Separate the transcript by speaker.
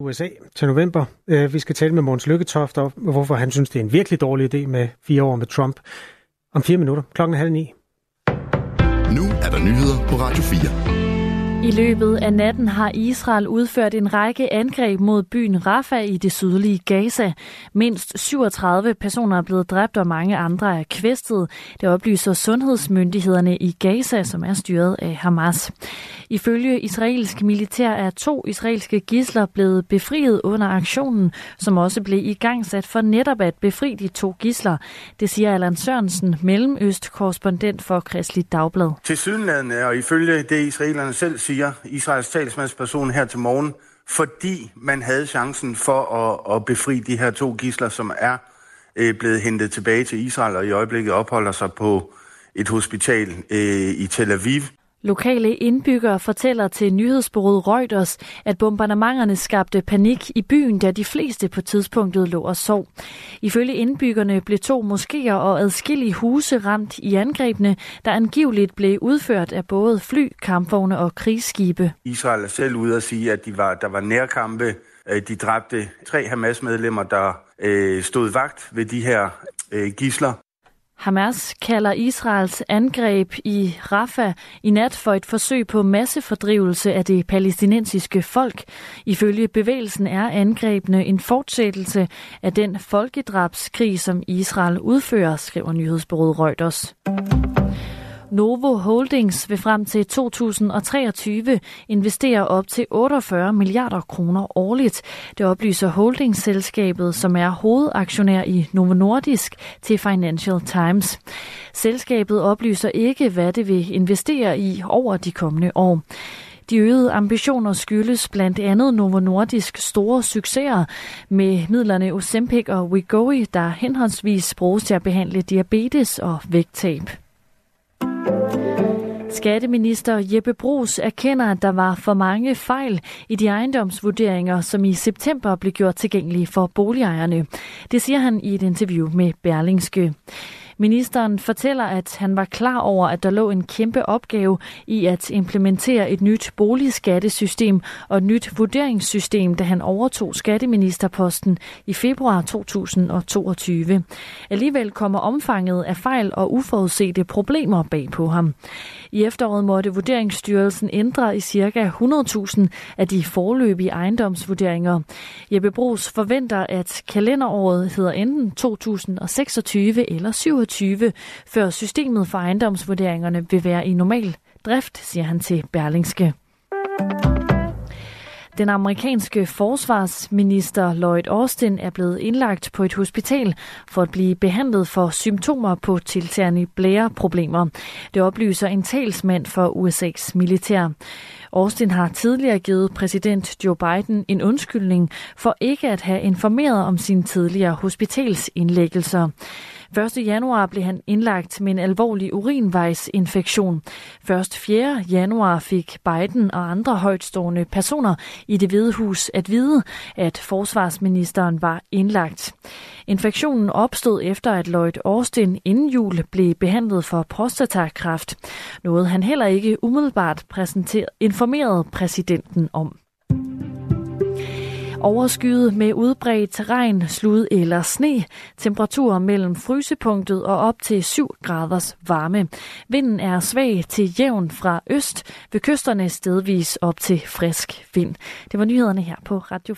Speaker 1: USA til november. Øh, vi skal tale med Måns Lykketoft om, hvorfor han synes, det er en virkelig dårlig idé med fire år med Trump. Om fire minutter, klokken halv ni.
Speaker 2: Nu er der nyheder på Radio 4.
Speaker 3: I løbet af natten har Israel udført en række angreb mod byen Rafah i det sydlige Gaza. Mindst 37 personer er blevet dræbt og mange andre er kvæstet. Det oplyser sundhedsmyndighederne i Gaza, som er styret af Hamas. Ifølge israelsk militær er to israelske gisler blevet befriet under aktionen, som også blev i gang sat for netop at befri de to gisler. Det siger Allan Sørensen, Mellemøst-korrespondent for Kristelig Dagblad.
Speaker 4: Til sydenlandet og ifølge det israelerne selv siger Israels talsmandsperson her til morgen, fordi man havde chancen for at, at befri de her to gisler, som er øh, blevet hentet tilbage til Israel og i øjeblikket opholder sig på et hospital øh, i Tel Aviv.
Speaker 3: Lokale indbyggere fortæller til nyhedsbureauet Reuters, at bombardementerne skabte panik i byen, da de fleste på tidspunktet lå og sov. Ifølge indbyggerne blev to moskéer og adskillige huse ramt i angrebene, der angiveligt blev udført af både fly, kampvogne og krigsskibe.
Speaker 4: Israel er selv ude at sige, at de var, der var nærkampe. Øh, de dræbte tre Hamas-medlemmer, der øh, stod vagt ved de her øh, gisler.
Speaker 3: Hamas kalder Israels angreb i Rafah i nat for et forsøg på massefordrivelse af det palæstinensiske folk. Ifølge bevægelsen er angrebene en fortsættelse af den folkedrabskrig, som Israel udfører, skriver nyhedsbureauet Reuters. Novo Holdings vil frem til 2023 investere op til 48 milliarder kroner årligt. Det oplyser holdingsselskabet, som er hovedaktionær i Novo Nordisk til Financial Times. Selskabet oplyser ikke, hvad det vil investere i over de kommende år. De øgede ambitioner skyldes blandt andet Novo Nordisk store succeser med midlerne Ozempic og Wegovy, der henholdsvis bruges til at behandle diabetes og vægttab. Skatteminister Jeppe Brugs erkender, at der var for mange fejl i de ejendomsvurderinger, som i september blev gjort tilgængelige for boligejerne. Det siger han i et interview med Berlingske. Ministeren fortæller, at han var klar over, at der lå en kæmpe opgave i at implementere et nyt boligskattesystem og et nyt vurderingssystem, da han overtog skatteministerposten i februar 2022. Alligevel kommer omfanget af fejl og uforudsete problemer bag på ham. I efteråret måtte Vurderingsstyrelsen ændre i ca. 100.000 af de forløbige ejendomsvurderinger. Jeppe Brugs forventer, at kalenderåret hedder enten 2026 eller 27, før systemet for ejendomsvurderingerne vil være i normal drift, siger han til Berlingske. Den amerikanske forsvarsminister Lloyd Austin er blevet indlagt på et hospital for at blive behandlet for symptomer på tiltagende blæreproblemer. Det oplyser en talsmand for USA's militær. Austin har tidligere givet præsident Joe Biden en undskyldning for ikke at have informeret om sine tidligere hospitalsindlæggelser. 1. januar blev han indlagt med en alvorlig urinvejsinfektion. Først 4. januar fik Biden og andre højtstående personer i det hvide hus at vide, at forsvarsministeren var indlagt. Infektionen opstod efter, at Lloyd Austin inden jul blev behandlet for prostatakræft. Noget han heller ikke umiddelbart informerede præsidenten om. Overskyet med udbredt regn, slud eller sne. Temperaturer mellem frysepunktet og op til 7 graders varme. Vinden er svag til jævn fra øst. Ved kysterne stedvis op til frisk vind. Det var nyhederne her på Radio